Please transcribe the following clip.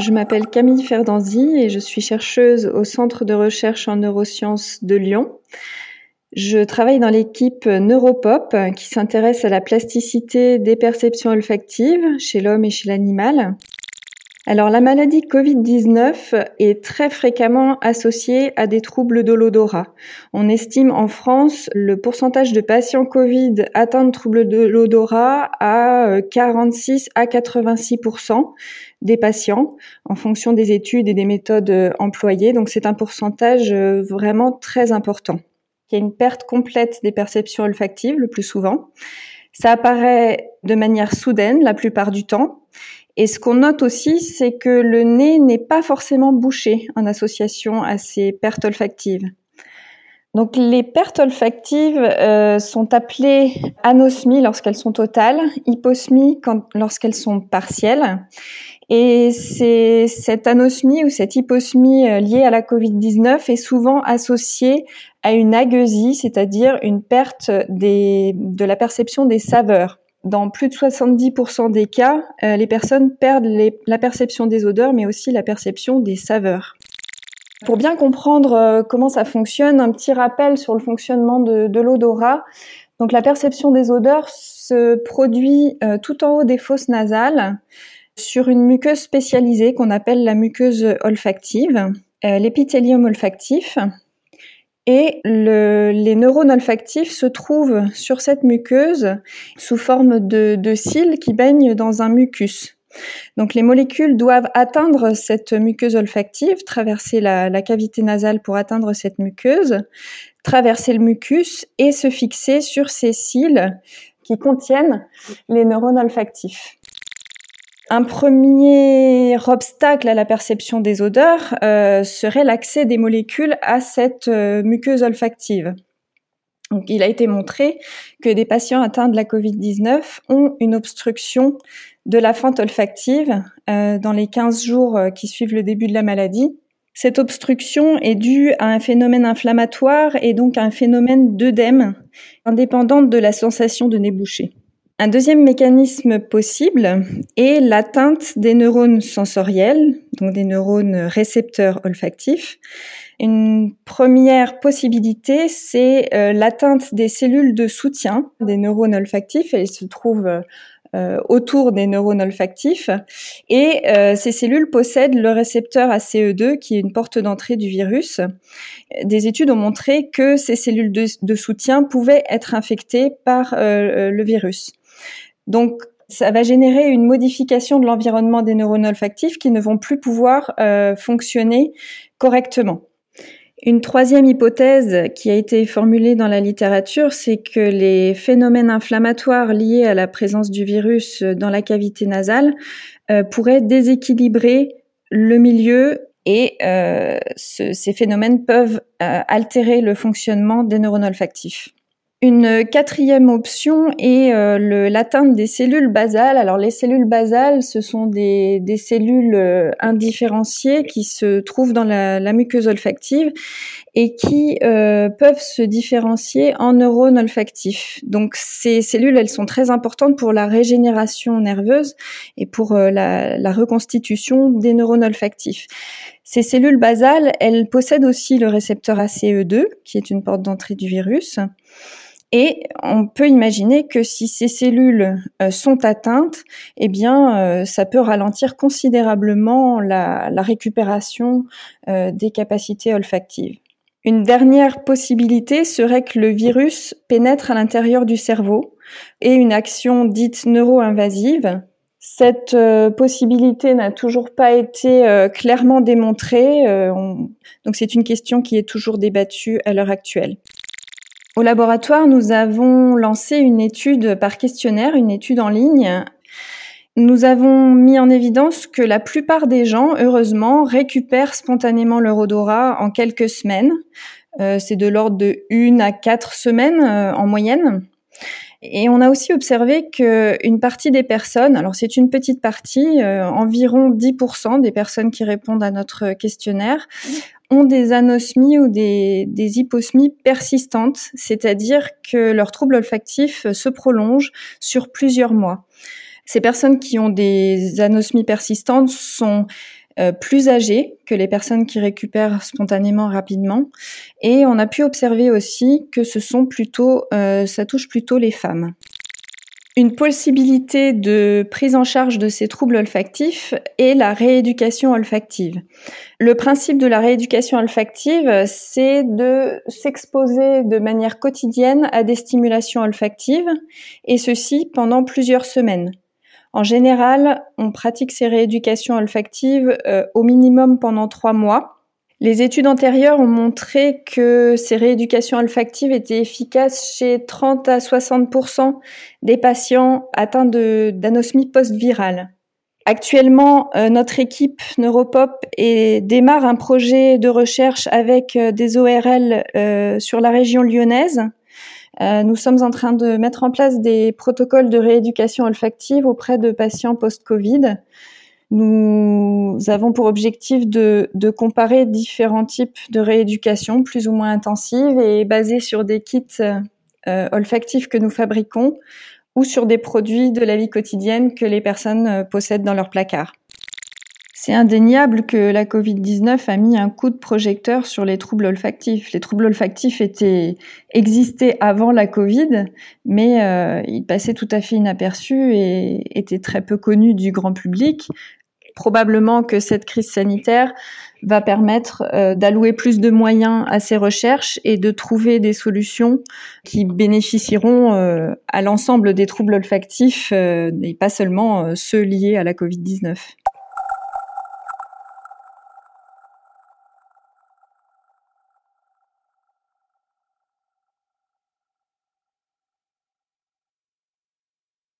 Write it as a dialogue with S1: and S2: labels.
S1: Je m'appelle Camille Ferdanzi et je suis chercheuse au Centre de recherche en neurosciences de Lyon. Je travaille dans l'équipe Neuropop qui s'intéresse à la plasticité des perceptions olfactives chez l'homme et chez l'animal. Alors la maladie Covid-19 est très fréquemment associée à des troubles de l'odorat. On estime en France le pourcentage de patients Covid atteints de troubles de l'odorat à 46 à 86% des patients en fonction des études et des méthodes employées. Donc c'est un pourcentage vraiment très important. Il y a une perte complète des perceptions olfactives le plus souvent. Ça apparaît de manière soudaine la plupart du temps. Et ce qu'on note aussi, c'est que le nez n'est pas forcément bouché en association à ces pertes olfactives. Donc les pertes olfactives euh, sont appelées anosmies lorsqu'elles sont totales, hyposmies lorsqu'elles sont partielles. Et c'est cette anosmie ou cette hyposmie euh, liée à la Covid-19 est souvent associée à une agueusie, c'est-à-dire une perte de la perception des saveurs. Dans plus de 70% des cas, euh, les personnes perdent la perception des odeurs, mais aussi la perception des saveurs. Pour bien comprendre euh, comment ça fonctionne, un petit rappel sur le fonctionnement de, l'odorat. Donc la perception des odeurs se produit tout en haut des fosses nasales sur une muqueuse spécialisée qu'on appelle la muqueuse olfactive, euh, l'épithélium olfactif. Et les neurones olfactifs se trouvent sur cette muqueuse sous forme de, cils qui baignent dans un mucus. Donc les molécules doivent atteindre cette muqueuse olfactive, traverser la, cavité nasale pour atteindre cette muqueuse, traverser le mucus et se fixer sur ces cils qui contiennent les neurones olfactifs. Un premier obstacle à la perception des odeurs euh, serait l'accès des molécules à cette euh, muqueuse olfactive. Il a été montré que des patients atteints de la Covid-19 ont une obstruction de la fente olfactive euh, dans les 15 jours qui suivent le début de la maladie. Cette obstruction est due à un phénomène inflammatoire et donc à un phénomène d'œdème indépendante de la sensation de nez bouché. Un deuxième mécanisme possible est l'atteinte des neurones sensoriels, donc des neurones récepteurs olfactifs. Une première possibilité, c'est euh, l'atteinte des cellules de soutien des neurones olfactifs. Elles se trouvent euh, autour des neurones olfactifs. Et euh, ces cellules possèdent le récepteur ACE2, qui est une porte d'entrée du virus. Des études ont montré que ces cellules de, de soutien pouvaient être infectées par le virus. Donc, ça va générer une modification de l'environnement des neurones olfactifs qui ne vont plus pouvoir euh, fonctionner correctement. Une troisième hypothèse qui a été formulée dans la littérature, c'est que les phénomènes inflammatoires liés à la présence du virus dans la cavité nasale euh, pourraient déséquilibrer le milieu et euh, ces phénomènes peuvent altérer le fonctionnement des neurones olfactifs. Une quatrième option est euh, l'atteinte des cellules basales. Alors les cellules basales, ce sont des, cellules euh, indifférenciées qui se trouvent dans la, muqueuse olfactive et qui euh, peuvent se différencier en neurones olfactifs. Donc ces cellules, elles sont très importantes pour la régénération nerveuse et pour la, la reconstitution des neurones olfactifs. Ces cellules basales, elles possèdent aussi le récepteur ACE2, qui est une porte d'entrée du virus. Et on peut imaginer que si ces cellules euh, sont atteintes, eh bien, euh, ça peut ralentir considérablement la, récupération euh, des capacités olfactives. Une dernière possibilité serait que le virus pénètre à l'intérieur du cerveau et une action dite neuro-invasive. Cette possibilité n'a toujours pas été clairement démontrée, donc c'est une question qui est toujours débattue à l'heure actuelle. Au laboratoire, nous avons lancé une étude par questionnaire, une étude en ligne. Nous avons mis en évidence que la plupart des gens, heureusement, récupèrent spontanément leur odorat en quelques semaines. Euh, c'est de l'ordre de une à quatre semaines euh, en moyenne. Et on a aussi observé qu'une partie des personnes, alors c'est une petite partie, euh, environ 10% des personnes qui répondent à notre questionnaire, ont des anosmies ou des, des hyposmies persistantes, c'est-à-dire que leur trouble olfactif se prolonge sur plusieurs mois. Ces personnes qui ont des anosmies persistantes sont plus âgées que les personnes qui récupèrent spontanément rapidement. Et on a pu observer aussi que ce sont plutôt, ça touche plutôt les femmes. Une possibilité de prise en charge de ces troubles olfactifs est la rééducation olfactive. Le principe de la rééducation olfactive, c'est de s'exposer de manière quotidienne à des stimulations olfactives, et ceci pendant plusieurs semaines. En général, on pratique ces rééducations olfactives euh, au minimum pendant trois mois, les études antérieures ont montré que ces rééducations olfactives étaient efficaces chez 30 à 60% des patients atteints d'anosmie post-virale. Actuellement, euh, notre équipe Neuropop démarre un projet de recherche avec euh, des ORL sur la région lyonnaise. Nous sommes en train de mettre en place des protocoles de rééducation olfactive auprès de patients post-Covid. Nous avons pour objectif de, comparer différents types de rééducation plus ou moins intensives et basées sur des kits euh, olfactifs que nous fabriquons ou sur des produits de la vie quotidienne que les personnes euh, possèdent dans leur placard. C'est indéniable que la Covid-19 a mis un coup de projecteur sur les troubles olfactifs. Les troubles olfactifs étaient existaient avant la Covid, mais euh, ils passaient tout à fait inaperçus et étaient très peu connus du grand public probablement que cette crise sanitaire va permettre euh, d'allouer plus de moyens à ces recherches et de trouver des solutions qui bénéficieront euh, à l'ensemble des troubles olfactifs et pas seulement ceux liés à la Covid-19.